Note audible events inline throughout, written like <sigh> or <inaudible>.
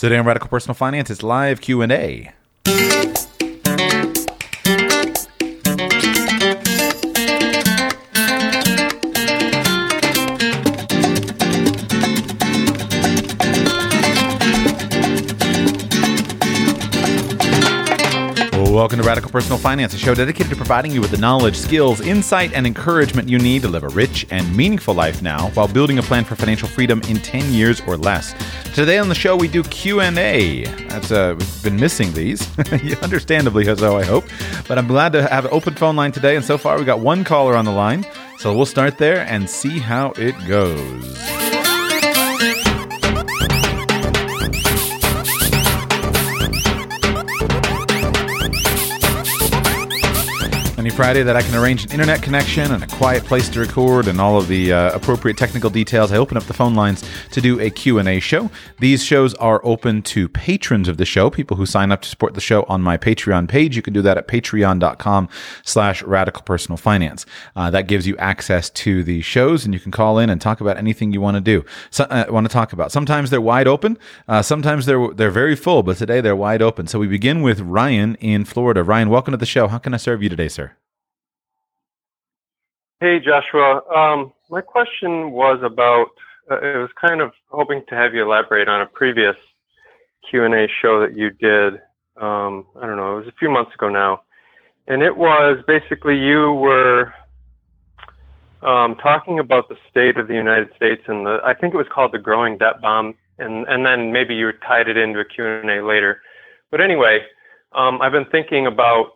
Today on Radical Personal Finance, it's live Q&A. Welcome to Radical Personal Finance, a show dedicated to providing you with the knowledge, skills, insight, and encouragement you need to live a rich and meaningful life now while building a plan for financial freedom in 10 years or less. Today on the show we do Q&A. That's uh, we've been missing these, <laughs> understandably so I hope. But I'm glad to have an open phone line today and so far we got one caller on the line. So we'll start there and see how it goes. Friday that I can arrange an internet connection and a quiet place to record and all of the uh, appropriate technical details, I open up the phone lines to do a Q&A show. These shows are open to patrons of the show, people who sign up to support the show on my Patreon page. You can do that at patreon.com slash radical personal finance. Uh, that gives you access to the shows and you can call in and talk about anything you want to do, so, uh, want to talk about. Sometimes they're wide open. Uh, sometimes they're, they're very full, but today they're wide open. So we begin with Ryan in Florida. Ryan, welcome to the show. How can I serve you today, sir? Hey, Joshua. Um, my question was about. Uh, it was kind of hoping to have you elaborate on a previous Q and A show that you did. Um, I don't know. It was a few months ago now, and it was basically you were um, talking about the state of the United States and the. I think it was called the growing debt bomb, and and then maybe you tied it into a Q and A later. But anyway, um, I've been thinking about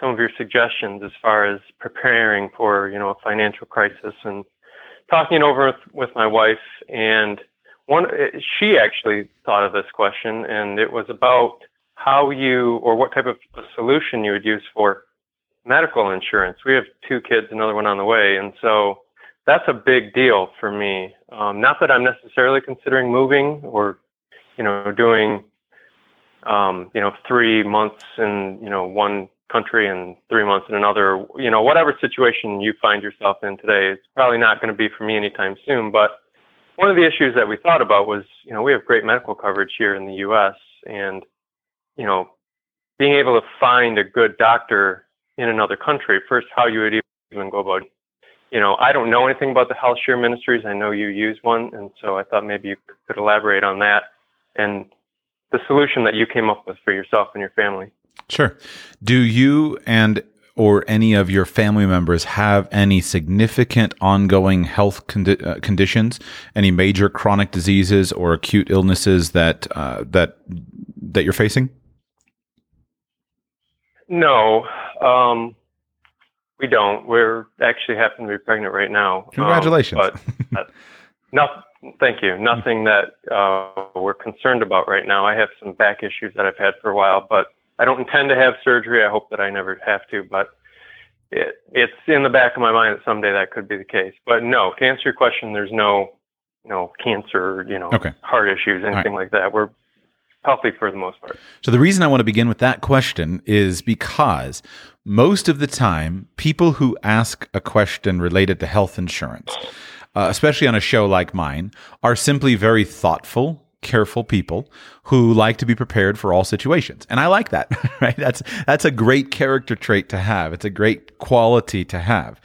some of your suggestions as far as preparing for you know a financial crisis and talking over with, my wife. And one she actually thought of this question and it was about how you or what type of solution you would use for medical insurance. We have two kids another one on the way and so that's a big deal for me. Um, not that i'm necessarily considering moving or you know doing um, you know three months in you know one country and three months in another. You know, whatever situation you find yourself in today, it's probably not going to be for me anytime soon. But one of the issues that we thought about was, you know, we have great medical coverage here in the U.S. and, you know, being able to find a good doctor in another country. First, how you would even go about. You know, I don't know anything about the health share ministries. I know you use one, and so I thought maybe you could elaborate on that and the solution that you came up with for yourself and your family. Sure. Do you and or any of your family members have any significant ongoing health condi- uh, conditions, any major chronic diseases or acute illnesses that uh, that that you're facing? No, um, we don't. We're actually happen to be pregnant right now. Um, Congratulations! Um, but uh, <laughs> no, thank you. Nothing that uh, we're concerned about right now. I have some back issues that I've had for a while, but I don't intend to have surgery. I hope that I never have to, but it, it's in the back of my mind that someday that could be the case. But no, to answer your question, there's no, no cancer, you know, okay. heart issues, anything right. like that. We're healthy for the most part. So the reason I want to begin with that question is because most of the time, people who ask a question related to health insurance, uh, especially on a show like mine, are simply very thoughtful careful people who like to be prepared for all situations. And I like that, <laughs> right? That's that's a great character trait to have. It's a great quality to have.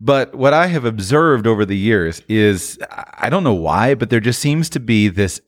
But what I have observed over the years is I don't know why, but there just seems to be this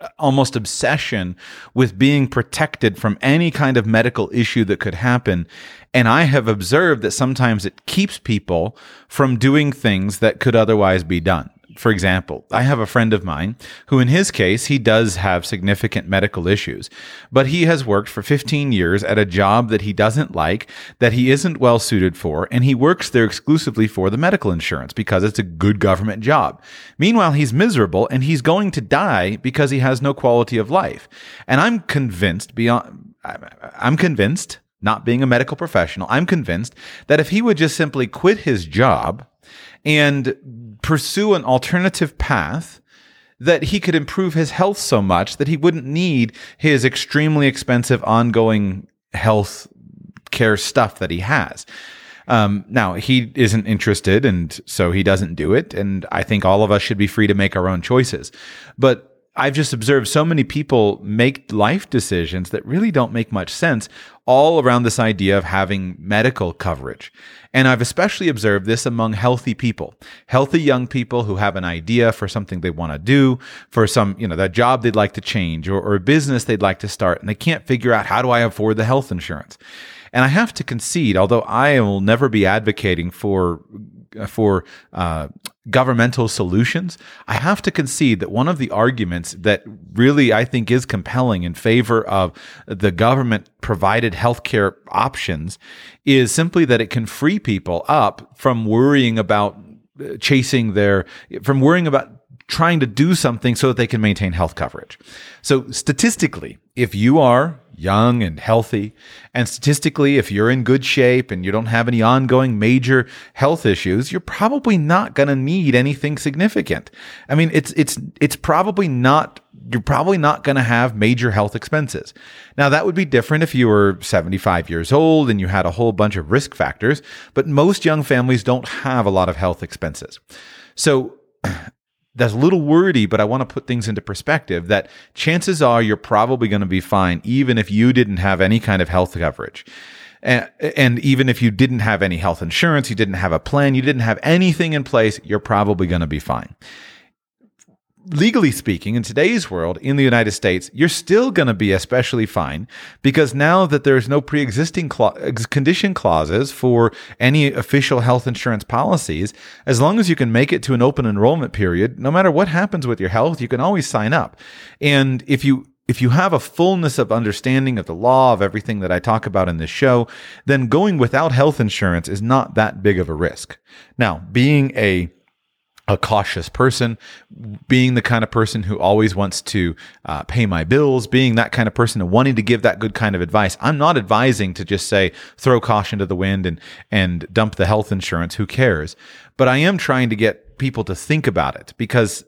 uh, almost obsession with being protected from any kind of medical issue that could happen. And I have observed that sometimes it keeps people from doing things that could otherwise be done for example, I have a friend of mine who, in his case, he does have significant medical issues, but he has worked for 15 years at a job that he doesn't like, that he isn't well suited for, and he works there exclusively for the medical insurance because it's a good government job. Meanwhile, he's miserable and he's going to die because he has no quality of life. And I'm convinced beyond, I'm convinced, not being a medical professional, I'm convinced that if he would just simply quit his job, and pursue an alternative path that he could improve his health so much that he wouldn't need his extremely expensive ongoing health care stuff that he has. Um, now he isn't interested, and so he doesn't do it. And I think all of us should be free to make our own choices. But I've just observed so many people make life decisions that really don't make much sense all around this idea of having medical coverage. And I've especially observed this among healthy people, healthy young people who have an idea for something they want to do, for some, you know, that job they'd like to change or, or a business they'd like to start, and they can't figure out how do I afford the health insurance. And I have to concede, although I will never be advocating for for uh, governmental solutions, I have to concede that one of the arguments that really I think is compelling in favor of the government provided healthcare options is simply that it can free people up from worrying about uh, chasing their, from worrying about trying to do something so that they can maintain health coverage. So statistically, if you are young and healthy, and statistically, if you're in good shape and you don't have any ongoing major health issues, you're probably not going to need anything significant. I mean, it's it's it's probably not you're probably not going to have major health expenses. Now, that would be different if you were 75 years old and you had a whole bunch of risk factors, but most young families don't have a lot of health expenses. So <clears throat> that's a little wordy, but I want to put things into perspective that chances are you're probably going to be fine, even if you didn't have any kind of health coverage. And, and even if you didn't have any health insurance, you didn't have a plan, you didn't have anything in place, you're probably going to be fine legally speaking, in today's world, in the United States, you're still going to be especially fine because now that there's no pre-existing condition clauses for any official health insurance policies, as long as you can make it to an open enrollment period, no matter what happens with your health, you can always sign up. And if you if you have a fullness of understanding of the law of everything that I talk about in this show, then going without health insurance is not that big of a risk. Now, being a a cautious person, being the kind of person who always wants to uh, pay my bills, being that kind of person and wanting to give that good kind of advice. I'm not advising to just say throw caution to the wind and and dump the health insurance. Who cares? But I am trying to get people to think about it because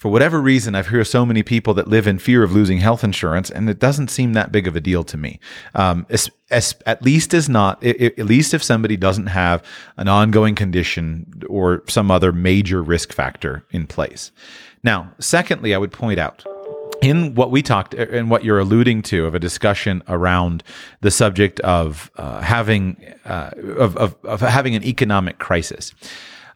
for whatever reason, I've heard so many people that live in fear of losing health insurance, and it doesn't seem that big of a deal to me. Um, as, as, at least as not, it, at least if somebody doesn't have an ongoing condition or some other major risk factor in place. Now, secondly, I would point out in what we talked and what you're alluding to of a discussion around the subject of uh, having uh, of, of, of having an economic crisis.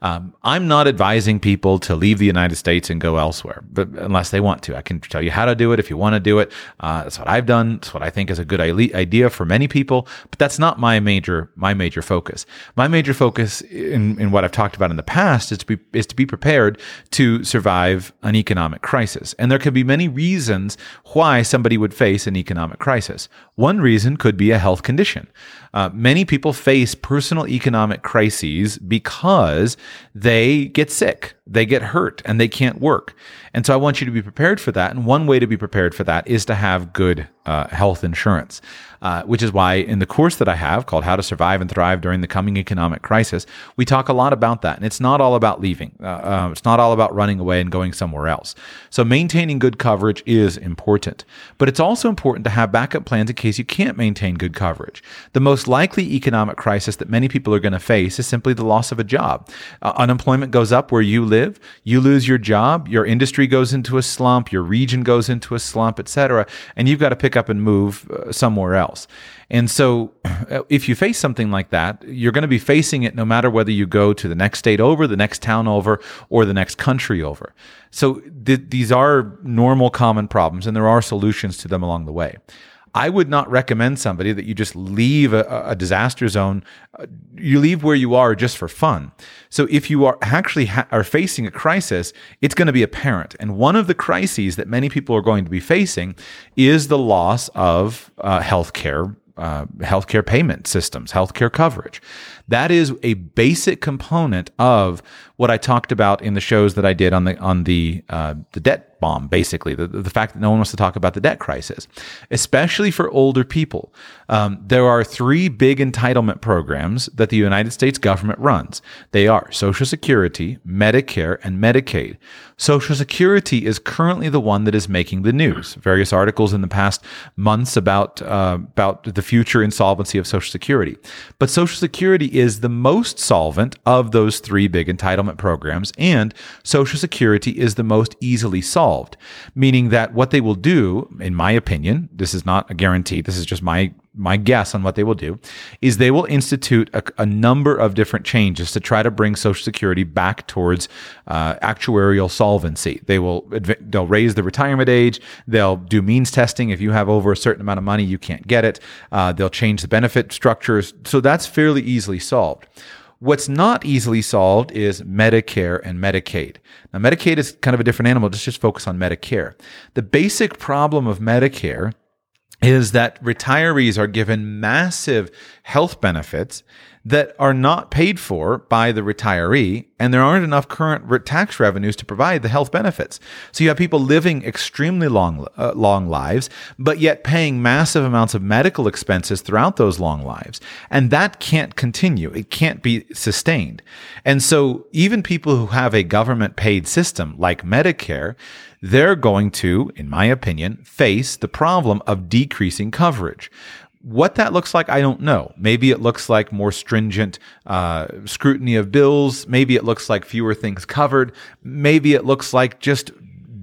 Um, I'm not advising people to leave the United States and go elsewhere, but unless they want to, I can tell you how to do it if you want to do it. Uh, that's what I've done. It's what I think is a good idea for many people, but that's not my major my major focus. My major focus in, in what I've talked about in the past is to be is to be prepared to survive an economic crisis, and there could be many reasons why somebody would face an economic crisis. One reason could be a health condition. Uh, many people face personal economic crises because they get sick, they get hurt, and they can't work. And so I want you to be prepared for that. And one way to be prepared for that is to have good uh, health insurance uh, which is why in the course that I have called How to Survive and Thrive During the Coming Economic Crisis, we talk a lot about that. And it's not all about leaving, uh, uh, it's not all about running away and going somewhere else. So maintaining good coverage is important, but it's also important to have backup plans in case you can't maintain good coverage. The most likely economic crisis that many people are going to face is simply the loss of a job. Uh, unemployment goes up where you live, you lose your job, your industry goes into a slump, your region goes into a slump, etc., and you've got to pick up and move uh, somewhere else. And so, if you face something like that, you're going to be facing it no matter whether you go to the next state over, the next town over, or the next country over. So, th- these are normal, common problems, and there are solutions to them along the way. I would not recommend somebody that you just leave a, a disaster zone. Uh, you leave where you are just for fun. So if you are actually ha- are facing a crisis, it's going to be apparent. And one of the crises that many people are going to be facing is the loss of uh, healthcare uh, healthcare payment systems, healthcare coverage. That is a basic component of what I talked about in the shows that I did on the on the uh, the debt bomb, basically, the, the fact that no one wants to talk about the debt crisis, especially for older people. Um, there are three big entitlement programs that the United States government runs. They are Social Security, Medicare, and Medicaid. Social Security is currently the one that is making the news. Various articles in the past months about uh, about the future insolvency of Social Security. But Social Security is the most solvent of those three big entitlement programs, and Social Security is the most easily solved solved, meaning that what they will do, in my opinion, this is not a guarantee, this is just my my guess on what they will do is they will institute a, a number of different changes to try to bring Social Security back towards uh, actuarial solvency. They will they'll raise the retirement age. They'll do means testing. If you have over a certain amount of money, you can't get it. Uh, they'll change the benefit structures. So that's fairly easily solved. What's not easily solved is Medicare and Medicaid. Now, Medicaid is kind of a different animal. Let's just focus on Medicare. The basic problem of Medicare is that retirees are given massive health benefits that are not paid for by the retiree, and there aren't enough current tax revenues to provide the health benefits. So you have people living extremely long, uh, long lives, but yet paying massive amounts of medical expenses throughout those long lives, and that can't continue. It can't be sustained. And so even people who have a government paid system like Medicare, they're going to, in my opinion, face the problem of decreasing coverage. What that looks like, I don't know. Maybe it looks like more stringent uh, scrutiny of bills. Maybe it looks like fewer things covered. Maybe it looks like just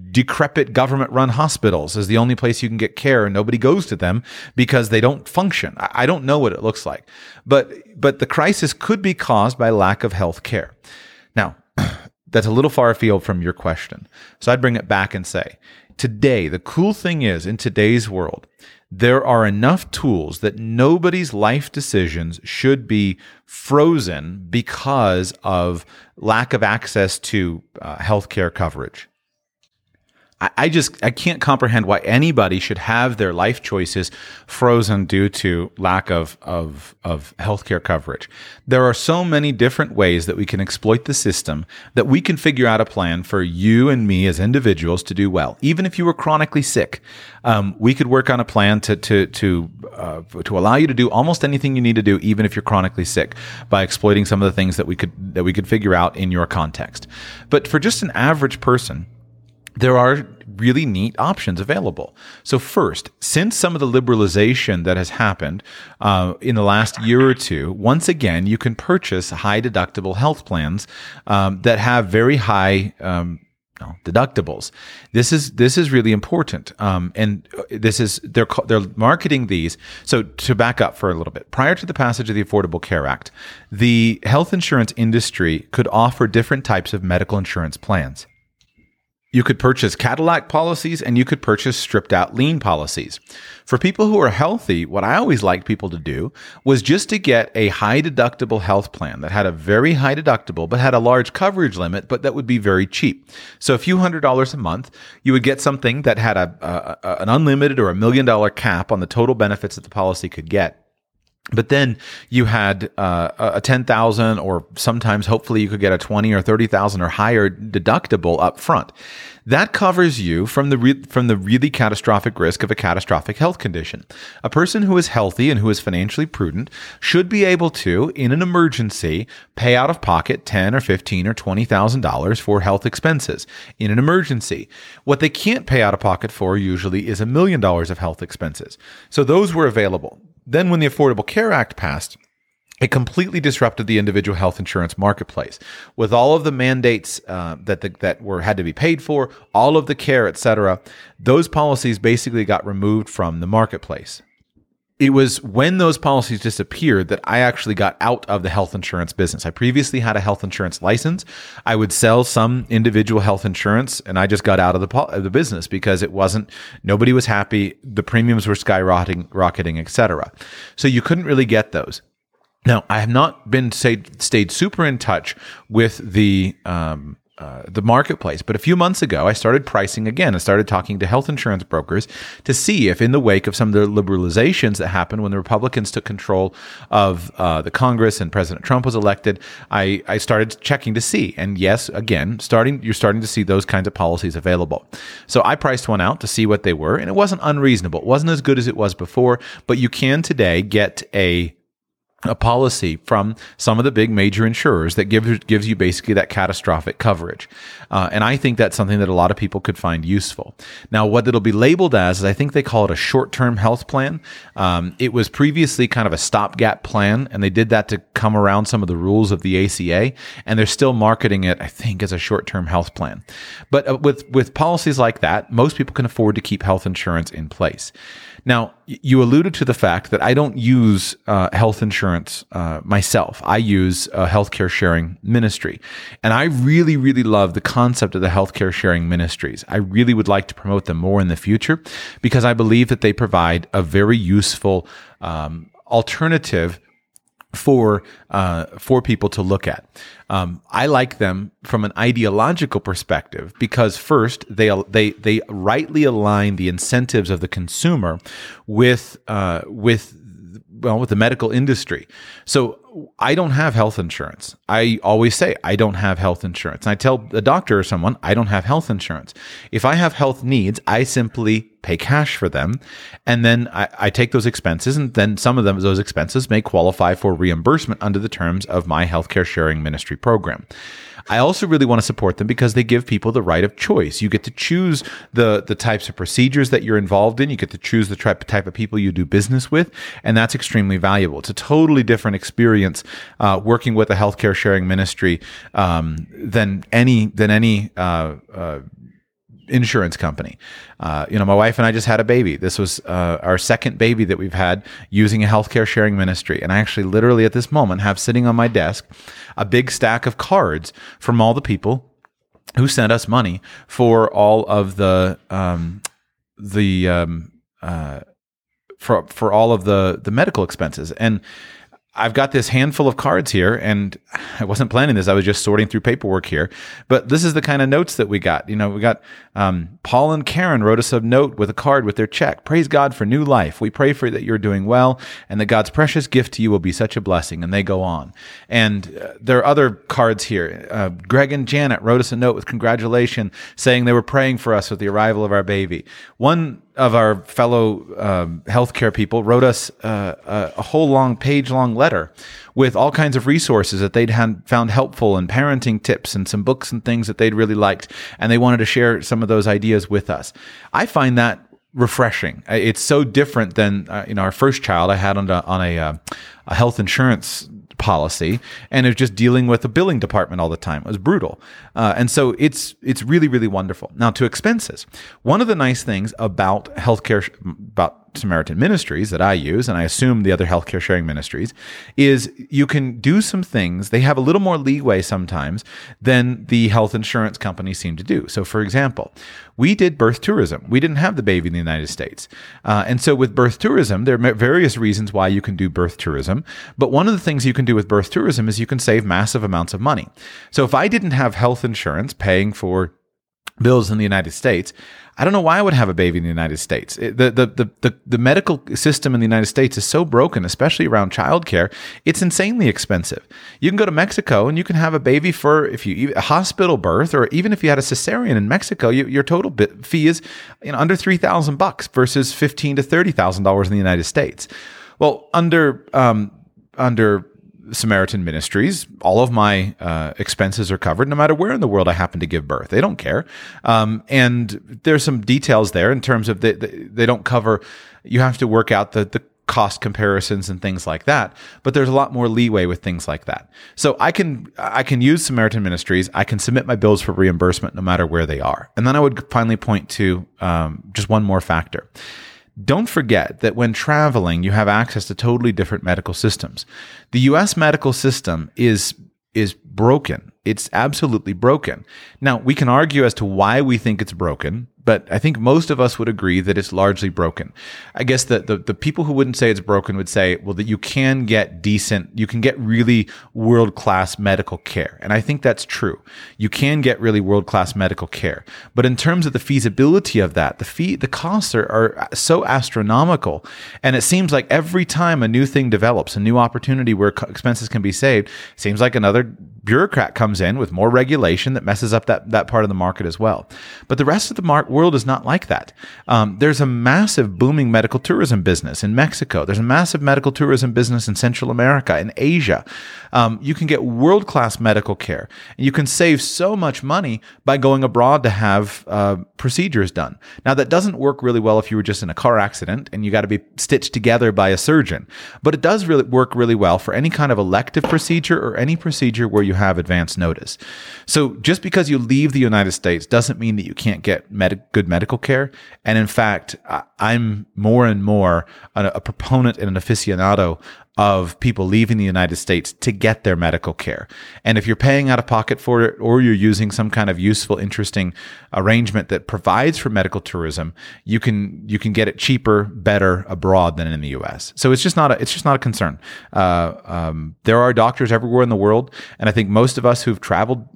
decrepit government run hospitals is the only place you can get care and nobody goes to them because they don't function. I don't know what it looks like. But but the crisis could be caused by lack of health care. Now, that's a little far afield from your question. So I'd bring it back and say, today, the cool thing is in today's world, there are enough tools that nobody's life decisions should be frozen because of lack of access to uh, healthcare coverage. I, just I can't comprehend why anybody should have their life choices frozen due to lack of of of healthcare coverage. There are so many different ways that we can exploit the system that we can figure out a plan for you and me as individuals to do well. Even if you were chronically sick, um, we could work on a plan to to to uh, to allow you to do almost anything you need to do, even if you're chronically sick, by exploiting some of the things that we could that we could figure out in your context. But for just an average person there are really neat options available. So, first, since some of the liberalization that has happened uh, in the last year or two, once again, you can purchase high deductible health plans um, that have very high. Um, deductibles. This is this is really important, um, and this is they're they're marketing these. So to back up for a little bit, prior to the passage of the Affordable Care Act, the health insurance industry could offer different types of medical insurance plans. You could purchase Cadillac policies and you could purchase stripped out lean policies. For people who are healthy, what I always liked people to do was just to get a high deductible health plan that had a very high deductible, but had a large coverage limit, but that would be very cheap. So a few hundred dollars a month, you would get something that had a, a, an unlimited or a million dollar cap on the total benefits that the policy could get. But then you had uh, a ten thousand, or sometimes hopefully you could get a twenty or thirty thousand or higher deductible up front. That covers you from the re- from the really catastrophic risk of a catastrophic health condition. A person who is healthy and who is financially prudent should be able to, in an emergency, pay out of pocket ten or fifteen or twenty thousand dollars for health expenses in an emergency. What they can't pay out of pocket for usually is a million dollars of health expenses. So those were available. Then, when the Affordable Care Act passed, it completely disrupted the individual health insurance marketplace with all of the mandates uh, that the, that were had to be paid for, all of the care, et cetera. Those policies basically got removed from the marketplace it was when those policies disappeared that I actually got out of the health insurance business. I previously had a health insurance license. I would sell some individual health insurance and I just got out of the the business because it wasn't nobody was happy, the premiums were skyrocketing, rocketing, etc. So you couldn't really get those. Now, I have not been say, stayed super in touch with the um, uh, the marketplace. But a few months ago, I started pricing again. I started talking to health insurance brokers to see if, in the wake of some of the liberalizations that happened when the Republicans took control of uh, the Congress and President Trump was elected, I, I started checking to see. And yes, again, starting you're starting to see those kinds of policies available. So I priced one out to see what they were, and it wasn't unreasonable. It wasn't as good as it was before, but you can today get a a policy from some of the big major insurers that gives gives you basically that catastrophic coverage, uh, and I think that's something that a lot of people could find useful. Now, what it'll be labeled as is I think they call it a short term health plan. Um, it was previously kind of a stopgap plan, and they did that to come around some of the rules of the ACA, and they're still marketing it, I think, as a short term health plan. But uh, with with policies like that, most people can afford to keep health insurance in place. Now, you alluded to the fact that I don't use uh, health insurance uh, myself. I use a healthcare sharing ministry. And I really, really love the concept of the healthcare sharing ministries. I really would like to promote them more in the future because I believe that they provide a very useful um, alternative for uh, for people to look at. Um, I like them from an ideological perspective because first they they they rightly align the incentives of the consumer with uh, with well with the medical industry. So I don't have health insurance. I always say I don't have health insurance. And I tell the doctor or someone I don't have health insurance. If I have health needs, I simply pay cash for them, and then I, I take those expenses, and then some of them those expenses may qualify for reimbursement under the terms of my healthcare sharing ministry program. I also really want to support them because they give people the right of choice. You get to choose the the types of procedures that you're involved in. You get to choose the type type of people you do business with, and that's extremely valuable. It's a totally different experience uh, working with a healthcare sharing ministry um, than any than any. Uh, uh, insurance company. Uh, you know, my wife and I just had a baby. This was uh, our second baby that we've had using a healthcare sharing ministry. And I actually, literally at this moment, have sitting on my desk a big stack of cards from all the people who sent us money for all of the um, the um, uh, for for all of the the medical expenses and I've got this handful of cards here, and I wasn't planning this. I was just sorting through paperwork here. But this is the kind of notes that we got. You know, we got um, Paul and Karen wrote us a note with a card with their check. Praise God for new life. We pray for that you're doing well, and that God's precious gift to you will be such a blessing. And they go on. And uh, there are other cards here. Uh, Greg and Janet wrote us a note with congratulations, saying they were praying for us with the arrival of our baby. One of our fellow um, healthcare people wrote us uh, a, whole long page long letter with all kinds of resources that they'd had, found helpful and parenting tips and some books and things that they'd really liked. And they wanted to share some of those ideas with us. I find that refreshing. It's so different than uh, you know our first child I had on a, on a, uh, a health insurance policy and it's just dealing with the billing department all the time. It was brutal. Uh, and so it's it's really really wonderful. Now to expenses. One of the nice things about healthcare about Samaritan Ministries that I use, and I assume the other healthcare sharing ministries, is you can do some things. They have a little more leeway sometimes than the health insurance companies seem to do. So, for example, we did birth tourism. We didn't have the baby in the United States. Uh, and so, with birth tourism, there are various reasons why you can do birth tourism. But one of the things you can do with birth tourism is you can save massive amounts of money. So, if I didn't have health insurance paying for bills in the United States, I don't know why I would have a baby in the United States. It, the, the, the, the, the medical system in the United States is so broken, especially around childcare. It's insanely expensive. You can go to Mexico and you can have a baby for if you a hospital birth, or even if you had a cesarean in Mexico, you, your total fee is you know, under three thousand bucks versus fifteen to thirty thousand dollars in the United States. Well, under um, under Samaritan Ministries, all of my uh, expenses are covered no matter where in the world I happen to give birth. They don't care. Um, and there's some details there in terms of the, the, they don't cover, you have to work out the, the cost comparisons and things like that but there's a lot more leeway with things like that so i can i can use samaritan ministries i can submit my bills for reimbursement no matter where they are and then i would finally point to um, just one more factor don't forget that when traveling, you have access to totally different medical systems. The US medical system is is broken. It's absolutely broken. Now, we can argue as to why we think it's broken but I think most of us would agree that it's largely broken. I guess the, the, the people who wouldn't say it's broken would say, well, that you can get decent, you can get really world class medical care. And I think that's true. You can get really world class medical care. But in terms of the feasibility of that, the fee, the costs are, are so astronomical. And it seems like every time a new thing develops, a new opportunity where expenses can be saved, seems like another bureaucrat comes in with more regulation that messes up that, that part of the market as well. But the rest of the market, world is not like that. Um, there's a massive booming medical tourism business in Mexico. There's a massive medical tourism business in Central America, in Asia. Um, you can get world class medical care. And you can save so much money by going abroad to have uh, procedures done. Now, that doesn't work really well if you were just in a car accident and you got to be stitched together by a surgeon, but it does really work really well for any kind of elective procedure or any procedure where you have advance notice. So just because you leave the United States doesn't mean that you can't get med- good medical care. And in fact, I'm more and more a, a proponent and an aficionado of people leaving the United States to get their medical care. And if you're paying out of pocket for it or you're using some kind of useful, interesting arrangement that provides for medical tourism, you can you can get it cheaper, better abroad than in the U.S. So it's just not a it's just not a concern. Uh, um, there are doctors everywhere in the world, and I think most of us who've traveled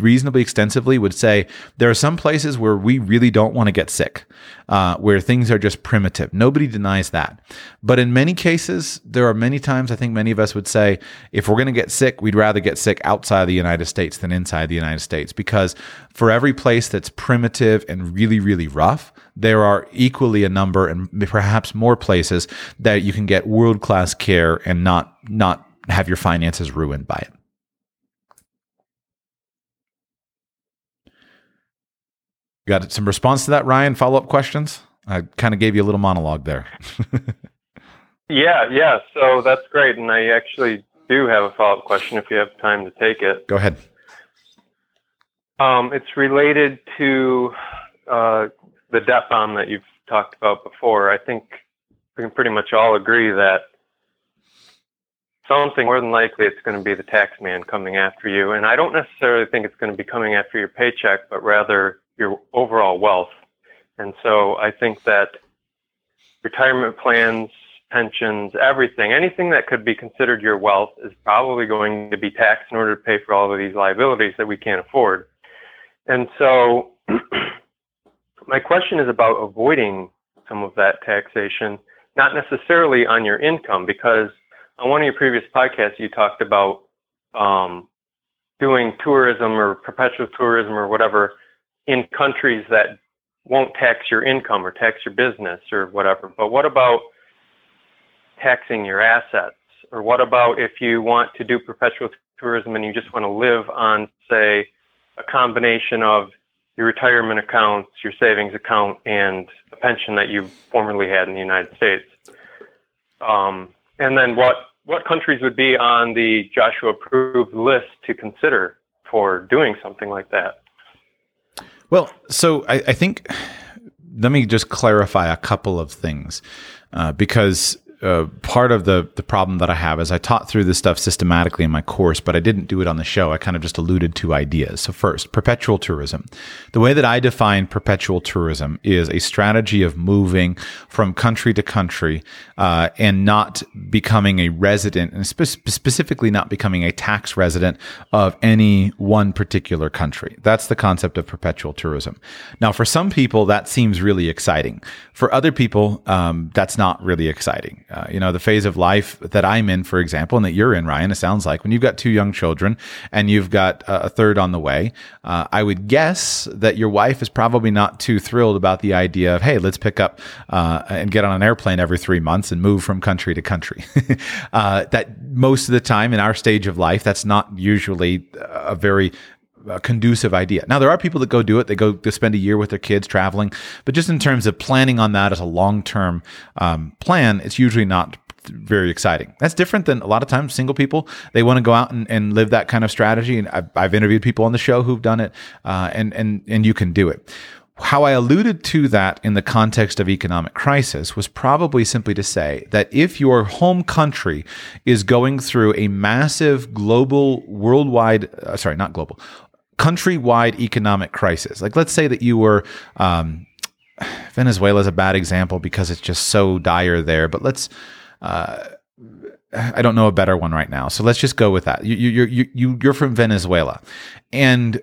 reasonably extensively would say there are some places where we really don't want to get sick, uh, where things are just primitive. Nobody denies that, but in many cases there are many times I think many of us would say if we're going to get sick, we'd rather get sick outside the United States than inside the United States because for every place that's primitive and really, really rough, there are equally a number and perhaps more places that you can get world class care and not not have your finances ruined by it. Got some response to that, Ryan? Follow up questions? I kind of gave you a little monologue there. <laughs> Yeah, yeah. So that's great, and I actually do have a follow-up question if you have time to take it. Go ahead. Um, it's related to uh, the debt bomb that you've talked about before. I think we can pretty much all agree that something more than likely it's going to be the tax man coming after you. And I don't necessarily think it's going to be coming after your paycheck, but rather your overall wealth. And so I think that retirement plans pensions, everything, anything that could be considered your wealth is probably going to be taxed in order to pay for all of these liabilities that we can't afford. And so <clears throat> my question is about avoiding some of that taxation, not necessarily on your income, because on one of your previous podcasts, you talked about um, doing tourism or perpetual tourism or whatever in countries that won't tax your income or tax your business or whatever. But what about taxing your assets? Or what about if you want to do perpetual tourism and you just want to live on, say, a combination of your retirement accounts, your savings account, and a pension that you formerly had in the United States? Um, and then what, what countries would be on the Joshua approved list to consider for doing something like that? Well, so I, I think let me just clarify a couple of things uh, because uh, part of the the problem that I have is I taught through this stuff systematically in my course, but I didn't do it on the show. I kind of just alluded to ideas. So first, perpetual tourism. The way that I define perpetual tourism is a strategy of moving from country to country uh, and not becoming a resident, and spe- specifically not becoming a tax resident of any one particular country. That's the concept of perpetual tourism. Now, for some people, that seems really exciting. For other people, um, that's not really exciting. Uh, you know, the phase of life that I'm in, for example, and that you're in, Ryan, it sounds like when you've got two young children and you've got a third on the way, uh, I would guess that your wife is probably not too thrilled about the idea of, hey, let's pick up uh, and get on an airplane every three months and move from country to country. <laughs> Uh, that most of the time in our stage of life, that's not usually a very a conducive idea. Now, there are people that go do it. They go to spend a year with their kids traveling, but just in terms of planning on that as a long term um, plan, it's usually not very exciting. That's different than a lot of times single people. They want to go out and, and live that kind of strategy. And I've, I've interviewed people on the show who've done it, uh, and and and you can do it. How I alluded to that in the context of economic crisis was probably simply to say that if your home country is going through a massive global, worldwide, uh, sorry, not global, countrywide economic crisis. Like, let's say that you were, um, Venezuela is a bad example because it's just so dire there, but let's, uh, I don't know a better one right now. So let's just go with that. You, you, you, you, you're from Venezuela and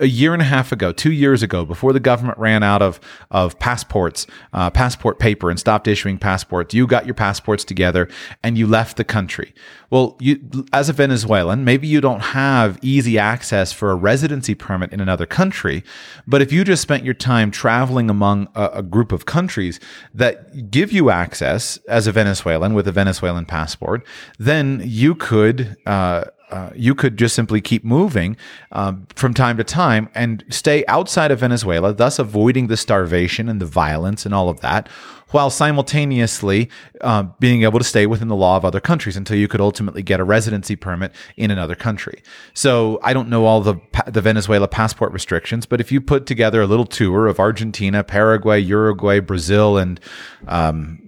a year and a half ago, two years ago, before the government ran out of of passports, uh, passport paper, and stopped issuing passports, you got your passports together and you left the country. Well, you, as a Venezuelan, maybe you don't have easy access for a residency permit in another country, but if you just spent your time traveling among a, a group of countries that give you access as a Venezuelan with a Venezuelan passport, then you could. Uh, uh, you could just simply keep moving um, from time to time and stay outside of Venezuela, thus avoiding the starvation and the violence and all of that, while simultaneously uh, being able to stay within the law of other countries until you could ultimately get a residency permit in another country. So I don't know all the the Venezuela passport restrictions, but if you put together a little tour of Argentina, Paraguay, Uruguay, Brazil, and um,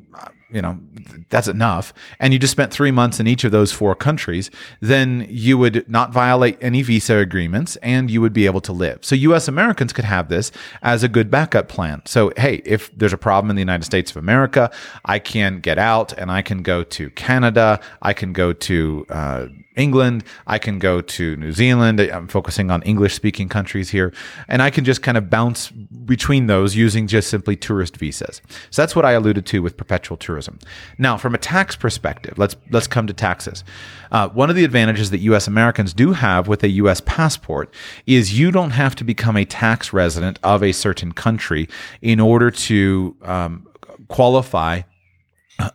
you know that's enough and you just spent three months in each of those four countries then you would not violate any visa agreements and you would be able to live. So us americans could have this as a good backup plan. So hey if there's a problem in the united states of america i can get out and i can go to canada i can go to uh, England. I can go to New Zealand. I'm focusing on English speaking countries here. And I can just kind of bounce between those using just simply tourist visas. So that's what I alluded to with perpetual tourism. Now, from a tax perspective, let's, let's come to taxes. Uh, one of the advantages that US Americans do have with a US passport is you don't have to become a tax resident of a certain country in order to um, qualify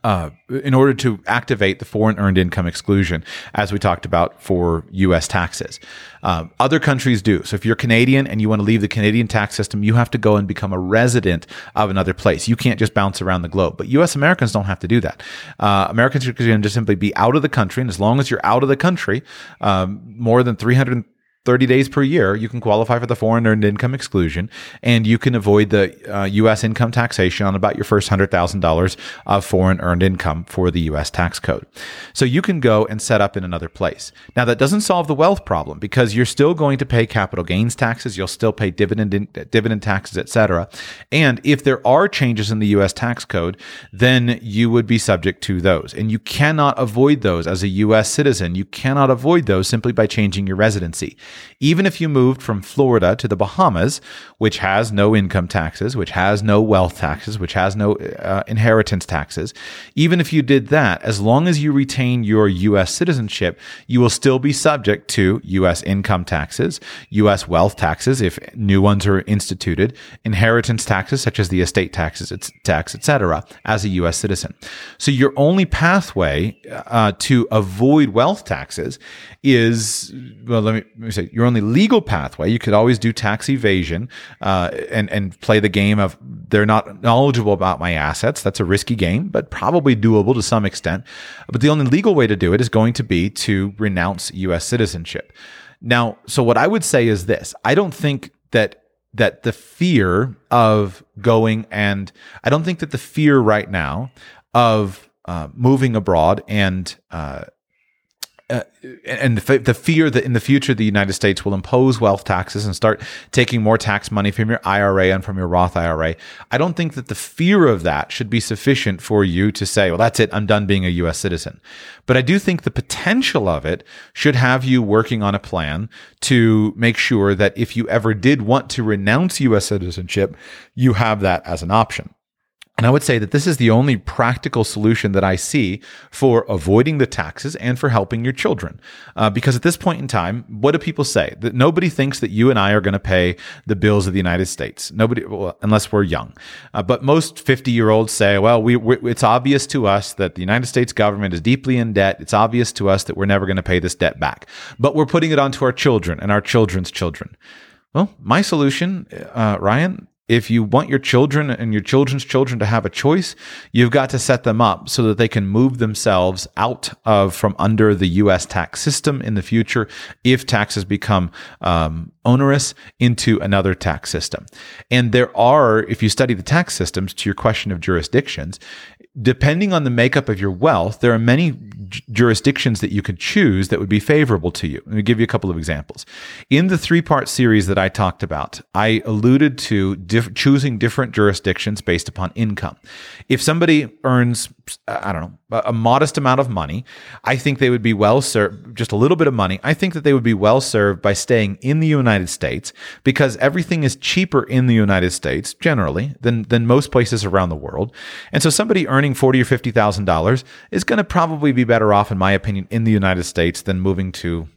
uh, in order to activate the foreign earned income exclusion, as we talked about for U.S. taxes. Uh, other countries do. So if you're Canadian and you want to leave the Canadian tax system, you have to go and become a resident of another place. You can't just bounce around the globe. But U.S. Americans don't have to do that. Uh, Americans can just simply be out of the country, and as long as you're out of the country, um, more than 300 30 days per year, you can qualify for the foreign earned income exclusion and you can avoid the uh, U.S. income taxation on about your first $100,000 of foreign earned income for the U.S. tax code. So you can go and set up in another place. Now, that doesn't solve the wealth problem because you're still going to pay capital gains taxes, you'll still pay dividend, in, dividend taxes, etc. And if there are changes in the U.S. tax code, then you would be subject to those. And you cannot avoid those as a U.S. citizen. You cannot avoid those simply by changing your residency. Even if you moved from Florida to the Bahamas, which has no income taxes, which has no wealth taxes, which has no uh, inheritance taxes, even if you did that, as long as you retain your U.S. citizenship, you will still be subject to U.S. income taxes, U.S. wealth taxes if new ones are instituted, inheritance taxes such as the estate taxes, tax, etc., as a U.S. citizen. So your only pathway uh, to avoid wealth taxes is well, let me, let me say your only legal pathway. You could always do tax evasion uh, and and play the game of they're not knowledgeable about my assets. That's a risky game, but probably doable to some extent. But the only legal way to do it is going to be to renounce U.S. citizenship. Now, so what I would say is this: I don't think that that the fear of going and I don't think that the fear right now of uh, moving abroad and uh, uh, and the, the, fear that in the future the United States will impose wealth taxes and start taking more tax money from your IRA and from your Roth IRA, I don't think that the fear of that should be sufficient for you to say, well, that's it, I'm done being a US citizen. But I do think the potential of it should have you working on a plan to make sure that if you ever did want to renounce US citizenship, you have that as an option. And I would say that this is the only practical solution that I see for avoiding the taxes and for helping your children. Uh, because at this point in time, what do people say? That nobody thinks that you and I are going to pay the bills of the United States. Nobody, well, unless we're young. Uh, but most 50 year olds say, well, we, it's obvious to us that the United States government is deeply in debt. It's obvious to us that we're never going to pay this debt back. But we're putting it onto our children and our children's children. Well, my solution, uh, Ryan, if you want your children and your children's children to have a choice, you've got to set them up so that they can move themselves out of from under the U.S. tax system in the future if taxes become um, onerous into another tax system. And there are, if you study the tax systems, to your question of jurisdictions, depending on the makeup of your wealth, there are many jurisdictions that you could choose that would be favorable to you. Let me give you a couple of examples. In the three part series that I talked about, I alluded to choosing different jurisdictions based upon income. If somebody earns I don't know, a modest amount of money, I think they would be well served, just a little bit of money. I think that they would be well served by staying in the United States because everything is cheaper in the United States generally than, than most places around the world. And so somebody earning forty or $50,000 is going to probably be better off, in my opinion, in the United States than moving to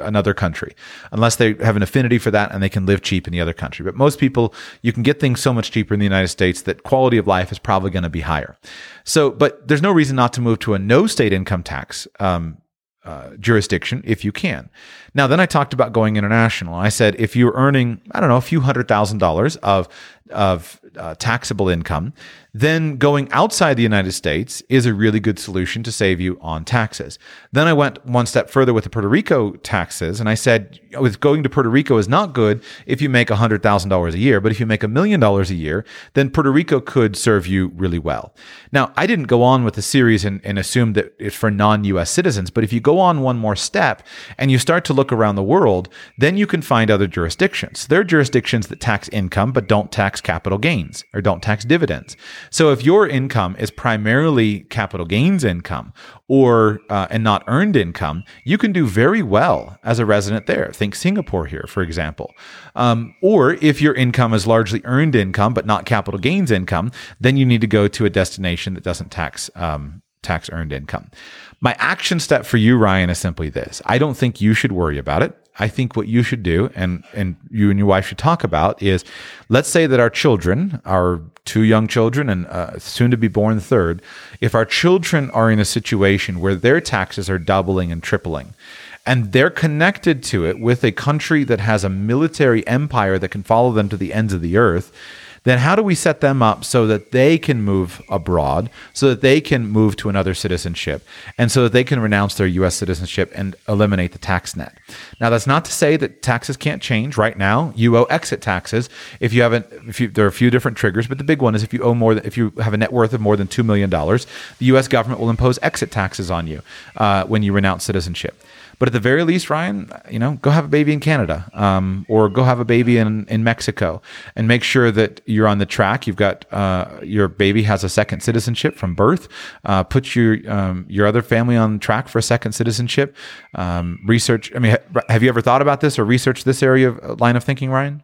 another country unless they have an affinity for that and they can live cheap in the other country but most people you can get things so much cheaper in the united states that quality of life is probably going to be higher so but there's no reason not to move to a no state income tax um, uh, jurisdiction if you can. Now, then I talked about going international. I said if you're earning, I don't know, a few hundred thousand dollars of of uh, taxable income, then going outside the United States is a really good solution to save you on taxes. Then I went one step further with the Puerto Rico taxes, and I said, with going to Puerto Rico is not good if you make $100,000 a year, but if you make a million dollars a year, then Puerto Rico could serve you really well. Now, I didn't go on with the series and, and assume that it's for non US citizens, but if you go on one more step and you start to look around the world, then you can find other jurisdictions. There are jurisdictions that tax income but don't tax capital gains or don't tax dividends. So if your income is primarily capital gains income or uh, and not earned income, you can do very well as a resident there. Think Singapore here, for example. Um, or if your income is largely earned income but not capital gains income, then you need to go to a destination that doesn't tax um, tax earned income. My action step for you, Ryan, is simply this: I don't think you should worry about it. I think what you should do, and and you and your wife should talk about, is let's say that our children, our two young children, and uh, soon to be born third, if our children are in a situation where their taxes are doubling and tripling, and they're connected to it with a country that has a military empire that can follow them to the ends of the earth then how do we set them up so that they can move abroad, so that they can move to another citizenship, and so that they can renounce their U.S. citizenship and eliminate the tax net? Now, that's not to say that taxes can't change. Right now, you owe exit taxes if you haven't. If you, there are a few different triggers, but the big one is if you owe more than if you have a net worth of more than two million dollars, the U.S. government will impose exit taxes on you uh, when you renounce citizenship. But at the very least, Ryan, you know, go have a baby in Canada, um, or go have a baby in in Mexico, and make sure that you're on the track. You've got uh, your baby has a second citizenship from birth. Uh, put your um, your other family on track for a second citizenship. Um, research. I mean, have you ever thought about this or researched this area of uh, line of thinking, Ryan?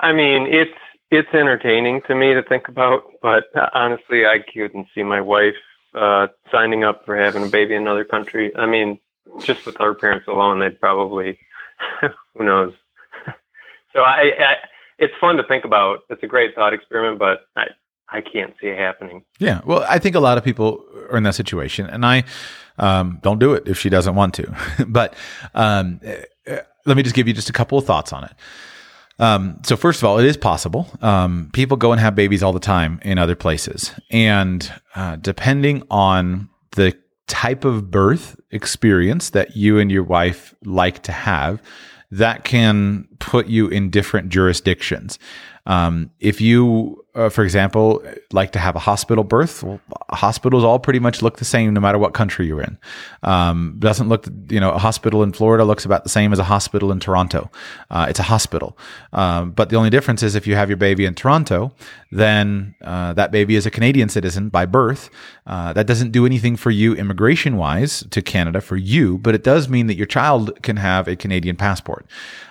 I mean, it's it's entertaining to me to think about, but honestly, I couldn't see my wife uh, signing up for having a baby in another country. I mean, just with our parents alone, they'd probably, <laughs> who knows. so I, I, it's fun to think about. It's a great thought experiment, but I, I can't see it happening. Yeah, well, I think a lot of people are in that situation, and I um, don't do it if she doesn't want to. <laughs> but um, uh, let me just give you just a couple of thoughts on it. Um, so first of all, it is possible. Um, people go and have babies all the time in other places, and uh, depending on the type of birth experience that you and your wife like to have, that can put you in different jurisdictions. Um, if you, uh, for example, like to have a hospital birth, well, hospitals all pretty much look the same no matter what country you're in. Um, doesn't look, you know, a hospital in Florida looks about the same as a hospital in Toronto. Uh, it's a hospital. Um, but the only difference is if you have your baby in Toronto, then uh, that baby is a Canadian citizen by birth. Uh, that doesn't do anything for you immigration wise to Canada for you, but it does mean that your child can have a Canadian passport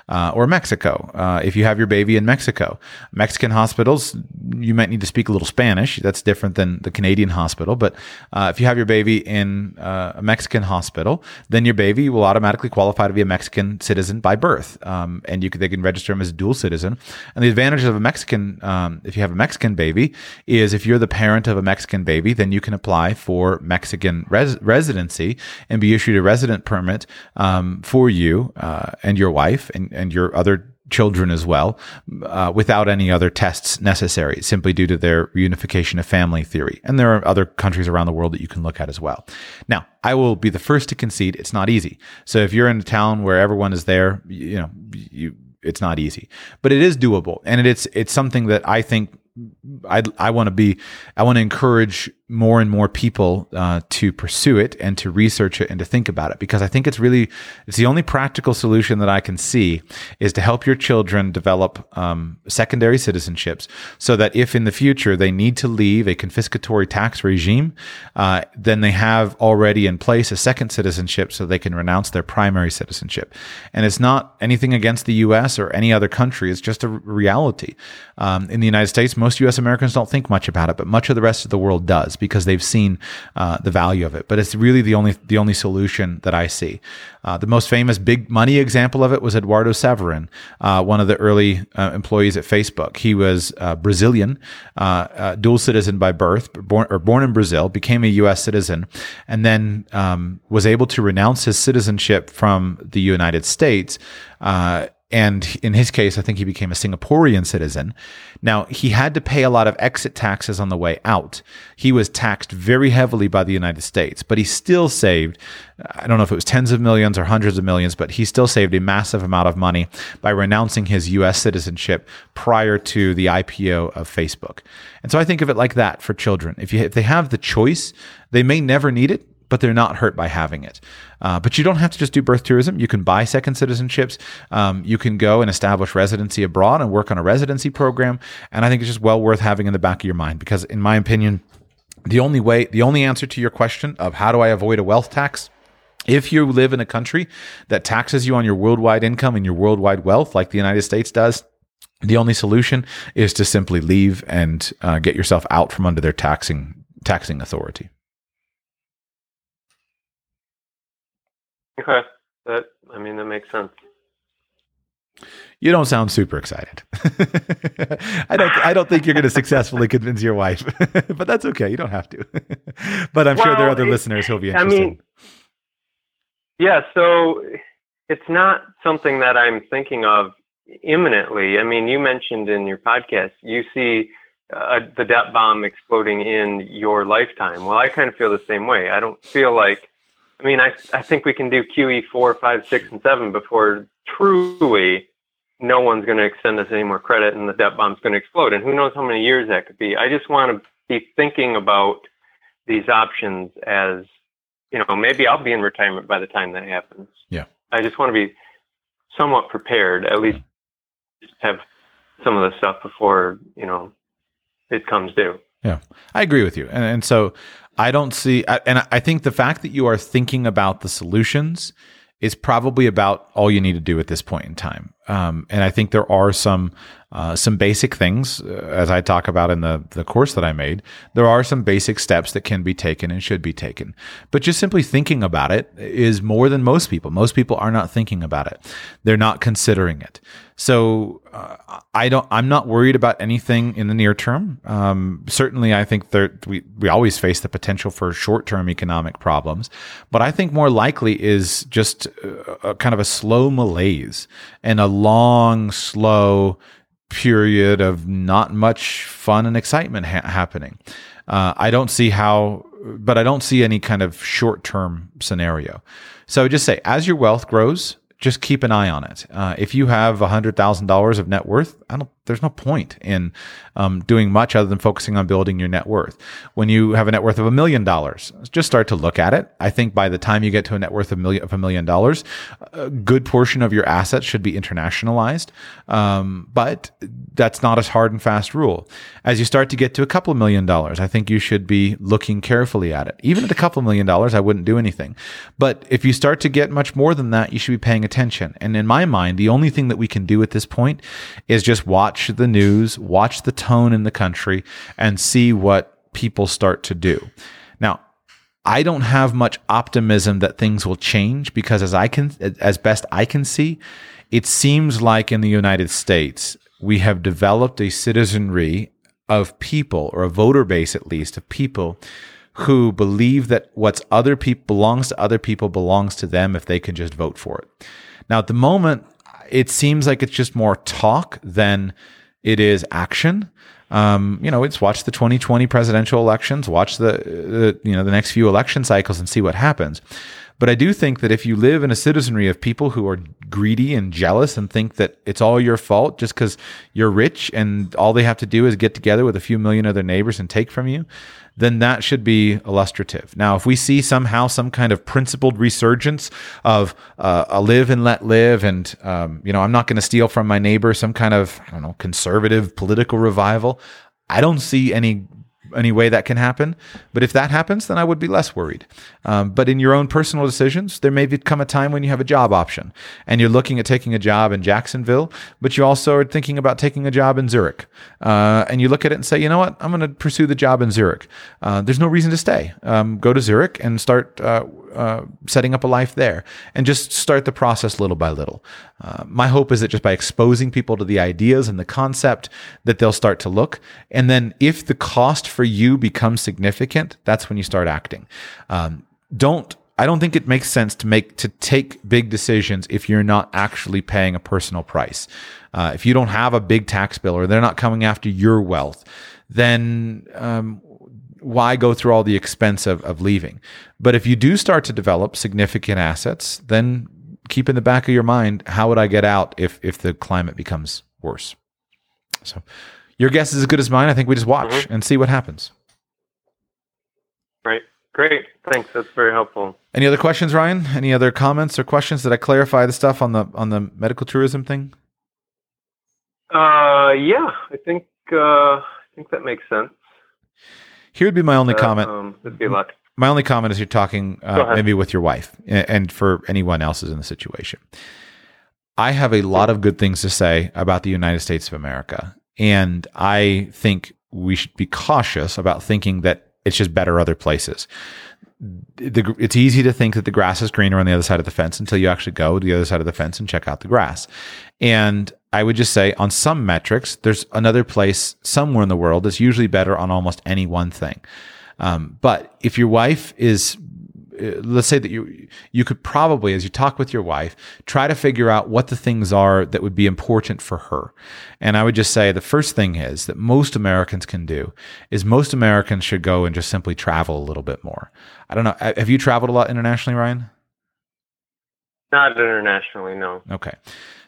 uh, or Mexico. Uh, if you have your baby in Mexico, Mexican hospitals, you might need to speak a little Spanish. That's different than the Canadian hospital. But uh, if you have your baby in uh, a Mexican hospital, then your baby will automatically qualify to be a Mexican citizen by birth, um, and you can, they can register him as a dual citizen. And the advantage of a Mexican, um, if you have a Mexican baby, is if you're the parent of a Mexican baby, then you can apply for Mexican res- residency and be issued a resident permit um, for you uh, and your wife and and your other children as well, uh, without any other tests necessary, simply due to their reunification of family theory. And there are other countries around the world that you can look at as well. Now, I will be the first to concede it's not easy. So if you're in a town where everyone is there, you know, you it's not easy, but it is doable, and it's it's something that I think I I want to be I want to encourage more and more people uh, to pursue it and to research it and to think about it because I think it's really it's the only practical solution that I can see is to help your children develop um, secondary citizenships so that if in the future they need to leave a confiscatory tax regime, uh, then they have already in place a second citizenship so they can renounce their primary citizenship. And it's not anything against the U.S. or any other country; it's just a reality. Um, in the United States, most U.S. Americans don't think much about it, but much of the rest of the world does because they've seen uh, the value of it. But it's really the only the only solution that I see. Uh, the most famous big money example of it was Eduardo Saverin, uh, one of the early uh, employees at Facebook. He was uh, Brazilian, uh, dual citizen by birth, born or born in Brazil, became a U.S. citizen, and then um, was able to renounce his citizenship from the United States and in his case, I think he became a Singaporean citizen. Now, he had to pay a lot of exit taxes on the way out. He was taxed very heavily by the United States, but he still saved, I don't know if it was tens of millions or hundreds of millions, but he still saved a massive amount of money by renouncing his US citizenship prior to the IPO of Facebook. And so I think of it like that for children. If you if they have the choice, they may never need it, but they're not hurt by having it. Uh, but you don't have to just do birth tourism. You can buy second citizenships. Um, you can go and establish residency abroad and work on a residency program. And I think it's just well worth having in the back of your mind because, in my opinion, the only way, the only answer to your question of how do I avoid a wealth tax if you live in a country that taxes you on your worldwide income and your worldwide wealth, like the United States does, the only solution is to simply leave and uh, get yourself out from under their taxing taxing authority. Okay, that I mean that makes sense. You don't sound super excited. <laughs> I don't. I don't think you're going to successfully convince your wife, <laughs> but that's okay. You don't have to. <laughs> but I'm well, sure there are other it, listeners who'll be interested. I mean, yeah. So it's not something that I'm thinking of imminently. I mean, you mentioned in your podcast you see uh, the debt bomb exploding in your lifetime. Well, I kind of feel the same way. I don't feel like I mean, I I think we can do QE four, five, six, and seven before truly no one's going to extend us any more credit and the debt bomb's going to explode. And who knows how many years that could be. I just want to be thinking about these options as, you know, maybe I'll be in retirement by the time that happens. Yeah. I just want to be somewhat prepared, at least have some of the stuff before, you know, it comes due. Yeah, I agree with you. And, and so I don't see, and I think the fact that you are thinking about the solutions is probably about all you need to do at this point in time. Um, and I think there are some uh, some basic things, uh, as I talk about in the the course that I made. There are some basic steps that can be taken and should be taken. But just simply thinking about it is more than most people. Most people are not thinking about it; they're not considering it. So uh, I don't. I'm not worried about anything in the near term. Um, certainly, I think that we we always face the potential for short term economic problems, but I think more likely is just a, a kind of a slow malaise and a long, slow period of not much fun and excitement ha- happening. Uh, I don't see how, but I don't see any kind of short term scenario. So just say, as your wealth grows, just keep an eye on it. Uh, if you have $100,000 of net worth, I don't there's no point in um, doing much other than focusing on building your net worth. When you have a net worth of a million dollars, just start to look at it. I think by the time you get to a net worth of, million, of a million dollars, a good portion of your assets should be internationalized. Um, but that's not a hard and fast rule. As you start to get to a couple of million dollars, I think you should be looking carefully at it. Even at a couple of million dollars, I wouldn't do anything. But if you start to get much more than that, you should be paying attention. And in my mind, the only thing that we can do at this point is just watch watch the news, watch the tone in the country, and see what people start to do. Now, I don't have much optimism that things will change because as I can as best I can see, it seems like in the United States we have developed a citizenry of people or a voter base at least of people who believe that what's other people belongs to other people belongs to them if they can just vote for it. Now at the moment it seems like it's just more talk than it is action. Um, you know, it's watch the 2020 presidential elections, watch the, the you know the next few election cycles, and see what happens. But I do think that if you live in a citizenry of people who are greedy and jealous and think that it's all your fault just because you're rich and all they have to do is get together with a few million of their neighbors and take from you, then that should be illustrative. Now, if we see somehow some kind of principled resurgence of uh, a live and let live, and um, you know, I'm not going to steal from my neighbor, some kind of I don't know conservative political revival, I don't see any any way that can happen. But if that happens, then I would be less worried. Um, but in your own personal decisions, there may come a time when you have a job option and you're looking at taking a job in Jacksonville, but you also are thinking about taking a job in Zurich. Uh, and you look at it and say, you know what, I'm going to pursue the job in Zurich. Uh, there's no reason to stay. Um, go to Zurich and start uh, uh, setting up a life there and just start the process little by little. Uh, my hope is that just by exposing people to the ideas and the concept that they'll start to look. And then if the cost for you becomes significant, that's when you start acting. Um, don't I don't think it makes sense to make to take big decisions if you're not actually paying a personal price. Uh, if you don't have a big tax bill or they're not coming after your wealth, then um, why go through all the expense of, of leaving? But if you do start to develop significant assets, then keep in the back of your mind, how would I get out if, if the climate becomes worse? So your guess is as good as mine. I think we just watch mm-hmm. and see what happens. Right. Great. Thanks. That's very helpful. Any other questions, Ryan? Any other comments or questions? Did I clarify the stuff on the on the medical tourism thing? Uh, yeah. I think uh, I think that makes sense. Here would be my only uh, comment. Um, would be luck. My only comment is you're talking uh, maybe with your wife and for anyone else is in the situation. I have a lot of good things to say about the United States of America. And I think we should be cautious about thinking that it's just better other places. The, it's easy to think that the grass is greener on the other side of the fence until you actually go to the other side of the fence and check out the grass. And I would just say on some metrics, there's another place somewhere in the world that's usually better on almost any one thing. Um, but if your wife is uh, let's say that you you could probably as you talk with your wife try to figure out what the things are that would be important for her. And i would just say the first thing is that most americans can do is most americans should go and just simply travel a little bit more. I don't know. Have you traveled a lot internationally ryan? Not internationally no. Okay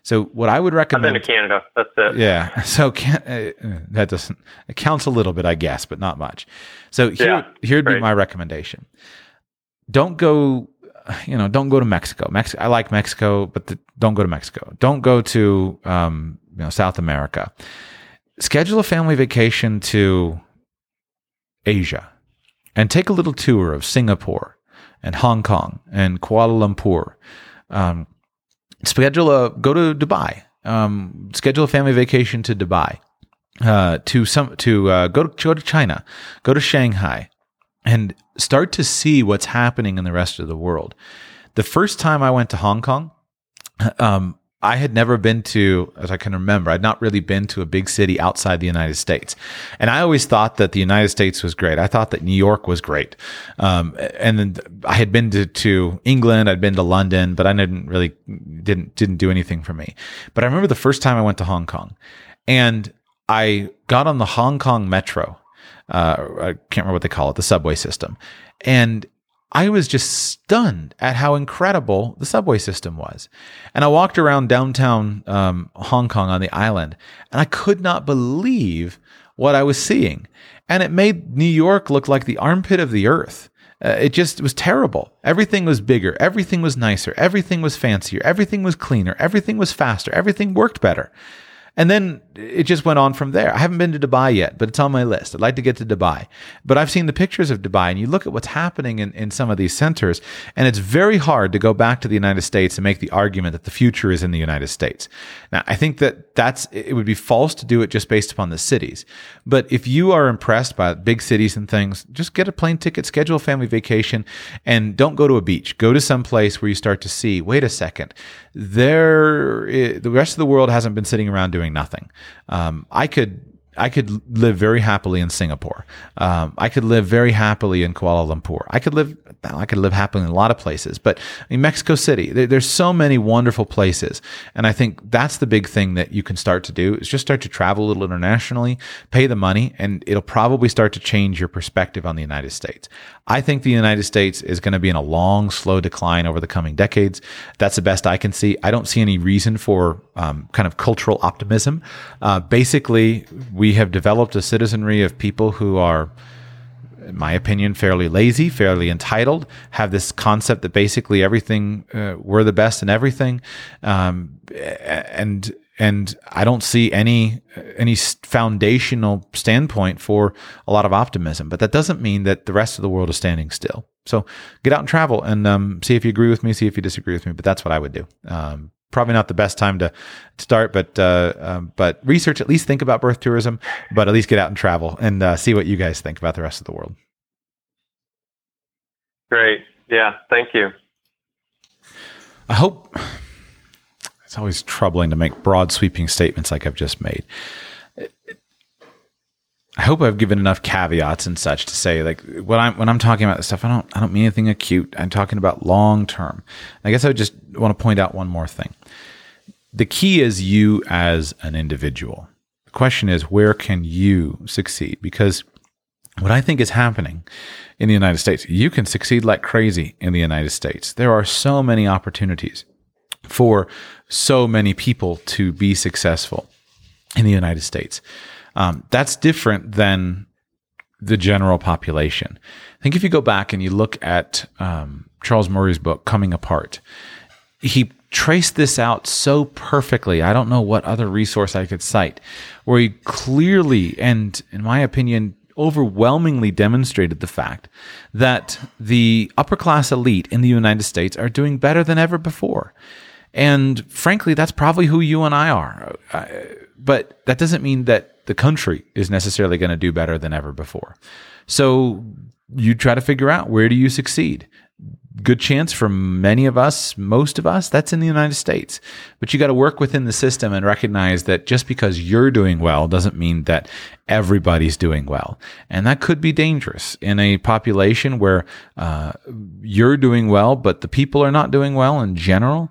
so what I would recommend. I've been to Canada. That's it. Yeah. <laughs> So can, uh, that doesn't it counts a little bit, I guess, but not much. So here, yeah, here'd be my recommendation. Don't go. You know, don't go to Mexico. Mexico. I like Mexico, but the, don't go to Mexico. Don't go to um, you know South America. Schedule a family vacation to Asia, and take a little tour of Singapore and Hong Kong and Kuala Lumpur. Um, schedule a go to Dubai. Um, schedule a family vacation to Dubai. Uh, to some to uh, go to go to China, go to Shanghai, and start to see what's happening in the rest of the world. The first time I went to Hong Kong, um, I had never been to, as I can remember, I'd not really been to a big city outside the United States. And I always thought that the United States was great. I thought that New York was great. Um, and then I had been to, to England, I'd been to London, but I didn't really, didn't, didn't do anything for me. But I remember the first time I went to Hong Kong and I got on the Hong Kong metro. Uh, I can't remember what they call it, the subway system. And I was just stunned at how incredible the subway system was. And I walked around downtown um, Hong Kong on the island, and I could not believe what I was seeing. And it made New York look like the armpit of the earth. Uh, it just it was terrible. Everything was bigger. Everything was nicer. Everything was fancier. Everything was cleaner. Everything was faster. Everything worked better. And then it just went on from there. I haven't been to Dubai yet, but it's on my list. I'd like to get to Dubai. But I've seen the pictures of Dubai, and you look at what's happening in, in some of these centers, and it's very hard to go back to the United States and make the argument that the future is in the United States. Now, I think that that's it would be false to do it just based upon the cities. But if you are impressed by big cities and things, just get a plane ticket, schedule a family vacation, and don't go to a beach. Go to some place where you start to see, wait a second, there, the rest of the world hasn't been sitting around doing nothing. Um, I could I could live very happily in Singapore. Um, I could live very happily in Kuala Lumpur. I could live I could live happily in a lot of places, but in Mexico City, there, there's so many wonderful places, and I think that's the big thing that you can start to do is just start to travel a little internationally, pay the money, and it'll probably start to change your perspective on the United States. I think the United States is going to be in a long, slow decline over the coming decades. That's the best I can see. I don't see any reason for um, kind of cultural optimism. Uh, basically, we have developed a citizenry of people who are in my opinion, fairly lazy, fairly entitled, have this concept that basically everything, uh, we're the best in everything. Um, and, and I don't see any any foundational standpoint for a lot of optimism. But that doesn't mean that the rest of the world is standing still. So get out and travel and um, see if you agree with me, see if you disagree with me. But that's what I would do. Um, probably not the best time to start, but uh, um, but research at least think about birth tourism, but at least get out and travel and uh, see what you guys think about the rest of the world. Great. Yeah. Thank you. I hope it's always troubling to make broad sweeping statements like I've just made. I hope I've given enough caveats and such to say like when I'm when I'm talking about this stuff, I don't I don't mean anything acute. I'm talking about long term. I guess I just want to point out one more thing. The key is you as an individual. The question is where can you succeed? Because what I think is happening in the United States, you can succeed like crazy in the United States. There are so many opportunities for so many people to be successful in the United States. Um, that's different than the general population. I think if you go back and you look at um, Charles Murray's book, Coming Apart, he traced this out so perfectly. I don't know what other resource I could cite where he clearly and, in my opinion, overwhelmingly demonstrated the fact that the upper class elite in the United States are doing better than ever before. And frankly, that's probably who you and I are. Uh, but that doesn't mean that the country is necessarily going to do better than ever before. So you try to figure out where do you succeed? good chance for many of us, most of us, that's in the United States. But you got to work within the system and recognize that just because you're doing well doesn't mean that everybody's doing well. And that could be dangerous in a population where uh, you're doing well, but the people are not doing well in general.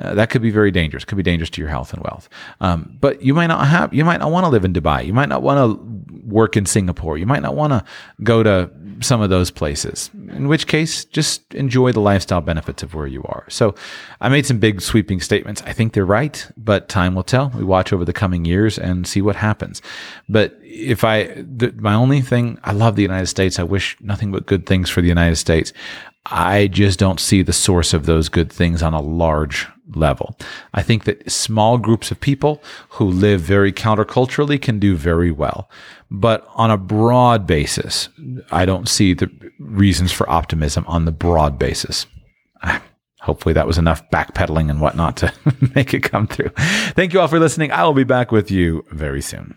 Uh, that could be very dangerous. Could be dangerous to your health and wealth. Um, but you might not have. You might not want to live in Dubai. You might not want to work in Singapore. You might not want to go to some of those places. In which case, just enjoy the lifestyle benefits of where you are. So, I made some big sweeping statements. I think they're right, but time will tell. We watch over the coming years and see what happens. But if I, my only thing, I love the United States. I wish nothing but good things for the United States. I just don't see the source of those good things on a large level. I think that small groups of people who live very counterculturally can do very well. But on a broad basis, I don't see the reasons for optimism on the broad basis. Ah, hopefully that was enough backpedaling and whatnot to <laughs> make it come through. Thank you all for listening. I will be back with you very soon.